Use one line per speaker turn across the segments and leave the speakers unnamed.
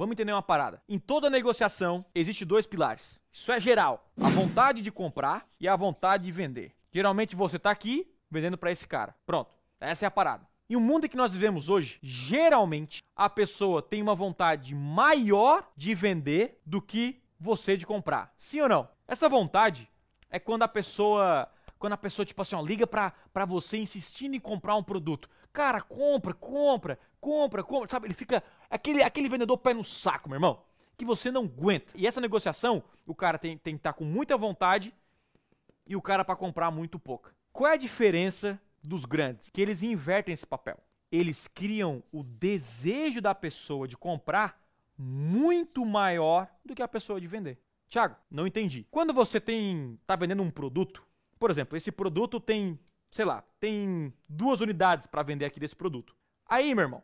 vamos entender uma parada. Em toda negociação, existe dois pilares. Isso é geral. A vontade de comprar e a vontade de vender. Geralmente você tá aqui vendendo para esse cara. Pronto. Essa é a parada. Em um mundo que nós vivemos hoje, geralmente a pessoa tem uma vontade maior de vender do que você de comprar. Sim ou não? Essa vontade é quando a pessoa, quando a pessoa tipo assim, ó, liga pra você insistindo em comprar um produto. Cara, compra, compra, compra, compra, sabe? Ele fica aquele aquele vendedor pé no saco, meu irmão, que você não aguenta. E essa negociação, o cara tem, tem que estar tá com muita vontade e o cara para comprar muito pouco. Qual é a diferença dos grandes? Que eles invertem esse papel. Eles criam o desejo da pessoa de comprar muito maior do que a pessoa de vender. Tiago, não entendi. Quando você tem tá vendendo um produto, por exemplo, esse produto tem, sei lá, tem duas unidades para vender aqui desse produto. Aí, meu irmão,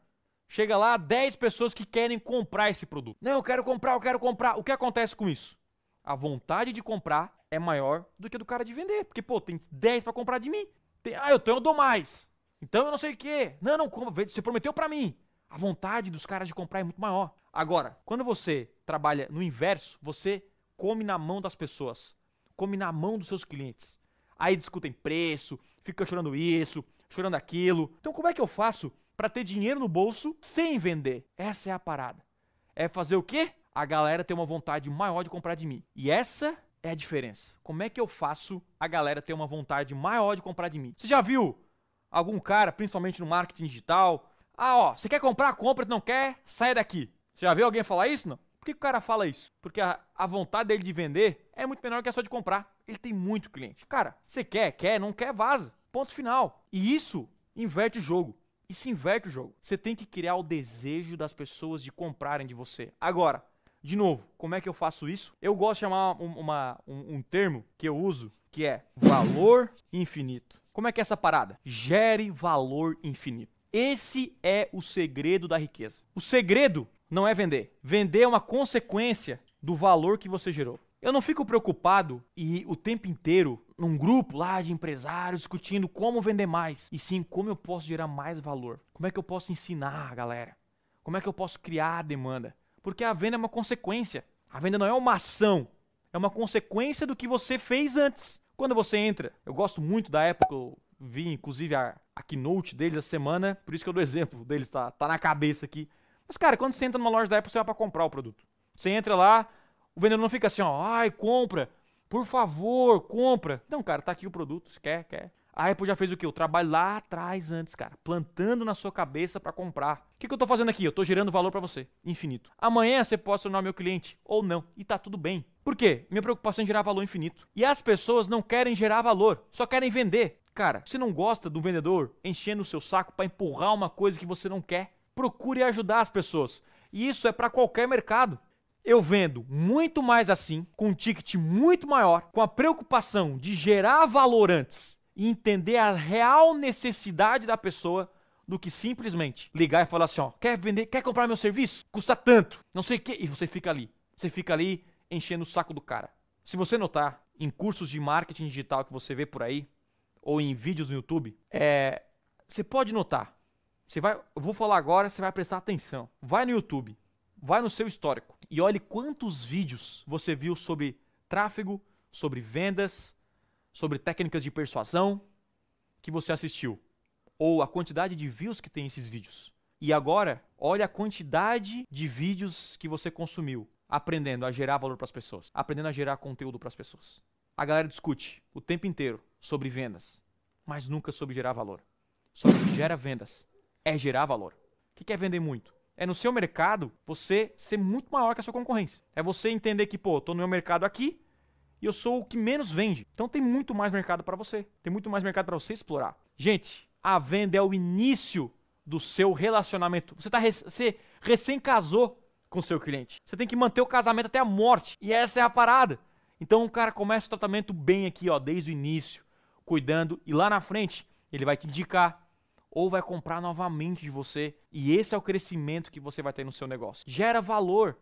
chega lá 10 pessoas que querem comprar esse produto. Não, eu quero comprar, eu quero comprar. O que acontece com isso? A vontade de comprar é maior do que a do cara de vender, porque pô, tem 10 para comprar de mim. Tem, ah, eu tenho, eu dou mais. Então eu não sei o que. Não, não, você prometeu para mim. A vontade dos caras de comprar é muito maior. Agora, quando você trabalha no inverso, você come na mão das pessoas, come na mão dos seus clientes. Aí discutem preço, fica chorando isso, chorando aquilo. Então, como é que eu faço para ter dinheiro no bolso sem vender? Essa é a parada. É fazer o quê? A galera ter uma vontade maior de comprar de mim. E essa é a diferença. Como é que eu faço a galera ter uma vontade maior de comprar de mim? Você já viu algum cara, principalmente no marketing digital, ah, ó, você quer comprar, compra, não quer, sai daqui. Você já viu alguém falar isso? Não? Por que o cara fala isso? Porque a, a, vontade dele de vender é muito menor que a só de comprar. Ele tem muito cliente. Cara, você quer, quer, não quer, vaza. Ponto final. E isso inverte o jogo. Isso inverte o jogo. Você tem que criar o desejo das pessoas de comprarem de você. Agora, de novo, como é que eu faço isso? Eu gosto de chamar um, uma, um, um termo que eu uso que é valor infinito. Como é que é essa parada? Gere valor infinito. Esse é o segredo da riqueza. O segredo não é vender. Vender é uma consequência do valor que você gerou. Eu não fico preocupado e o tempo inteiro num grupo lá de empresários discutindo como vender mais, e sim como eu posso gerar mais valor. Como é que eu posso ensinar a galera? Como é que eu posso criar a demanda? Porque a venda é uma consequência. A venda não é uma ação, é uma consequência do que você fez antes. Quando você entra, eu gosto muito da época, eu vi inclusive a, a keynote deles essa semana, por isso que eu dou exemplo deles, tá, tá na cabeça aqui. Mas, cara, quando você entra numa loja da Apple, você vai pra comprar o produto. Você entra lá, o vendedor não fica assim, ó, ai, compra, por favor, compra. Não, cara, tá aqui o produto, você quer, quer. A Apple já fez o quê? O trabalho lá atrás antes, cara. Plantando na sua cabeça para comprar. O que, que eu tô fazendo aqui? Eu tô gerando valor para você. Infinito. Amanhã você pode tornar meu cliente ou não. E tá tudo bem. Por quê? Minha preocupação é gerar valor infinito. E as pessoas não querem gerar valor, só querem vender. Cara, você não gosta do vendedor enchendo o seu saco para empurrar uma coisa que você não quer? Procure ajudar as pessoas. E isso é para qualquer mercado. Eu vendo muito mais assim, com um ticket muito maior, com a preocupação de gerar valor antes e entender a real necessidade da pessoa do que simplesmente ligar e falar assim, ó, quer vender, quer comprar meu serviço? Custa tanto, não sei o que, e você fica ali. Você fica ali enchendo o saco do cara. Se você notar em cursos de marketing digital que você vê por aí, ou em vídeos no YouTube, é, você pode notar. Você vai, eu vou falar agora, você vai prestar atenção. Vai no YouTube, vai no seu histórico e olhe quantos vídeos você viu sobre tráfego, sobre vendas, sobre técnicas de persuasão que você assistiu, ou a quantidade de views que tem esses vídeos. E agora, olhe a quantidade de vídeos que você consumiu, aprendendo a gerar valor para as pessoas, aprendendo a gerar conteúdo para as pessoas. A galera discute o tempo inteiro sobre vendas, mas nunca sobre gerar valor. Só que gera vendas é gerar valor. O que é vender muito? É no seu mercado você ser muito maior que a sua concorrência. É você entender que, pô, tô no meu mercado aqui e eu sou o que menos vende. Então tem muito mais mercado para você. Tem muito mais mercado para você explorar. Gente, a venda é o início do seu relacionamento. Você tá você recém casou com seu cliente. Você tem que manter o casamento até a morte. E essa é a parada. Então o cara começa o tratamento bem aqui, ó, desde o início, cuidando e lá na frente ele vai te indicar ou vai comprar novamente de você. E esse é o crescimento que você vai ter no seu negócio. Gera valor.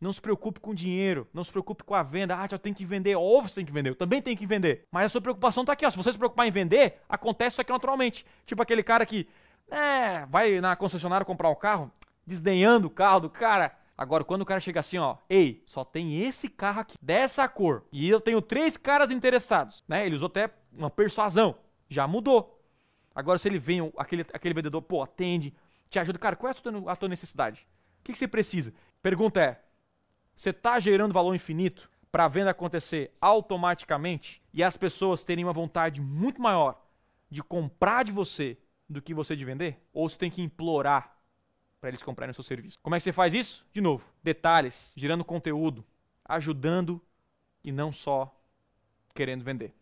Não se preocupe com dinheiro, não se preocupe com a venda. Ah, já tem que vender. Óbvio você tem que vender, eu também tenho que vender. Mas a sua preocupação está aqui, ó. Se você se preocupar em vender, acontece isso aqui naturalmente. Tipo aquele cara que é, vai na concessionária comprar um carro, desdenhando o carro do cara, Agora, quando o cara chega assim, ó, ei, só tem esse carro aqui, dessa cor, e eu tenho três caras interessados, né? Ele usou até uma persuasão, já mudou. Agora, se ele vem, aquele, aquele vendedor, pô, atende, te ajuda, cara, qual é a tua, a tua necessidade? O que, que você precisa? Pergunta é: você está gerando valor infinito para a venda acontecer automaticamente e as pessoas terem uma vontade muito maior de comprar de você do que você de vender? Ou você tem que implorar para eles comprarem o seu serviço? Como é que você faz isso? De novo, detalhes, gerando conteúdo, ajudando e não só querendo vender.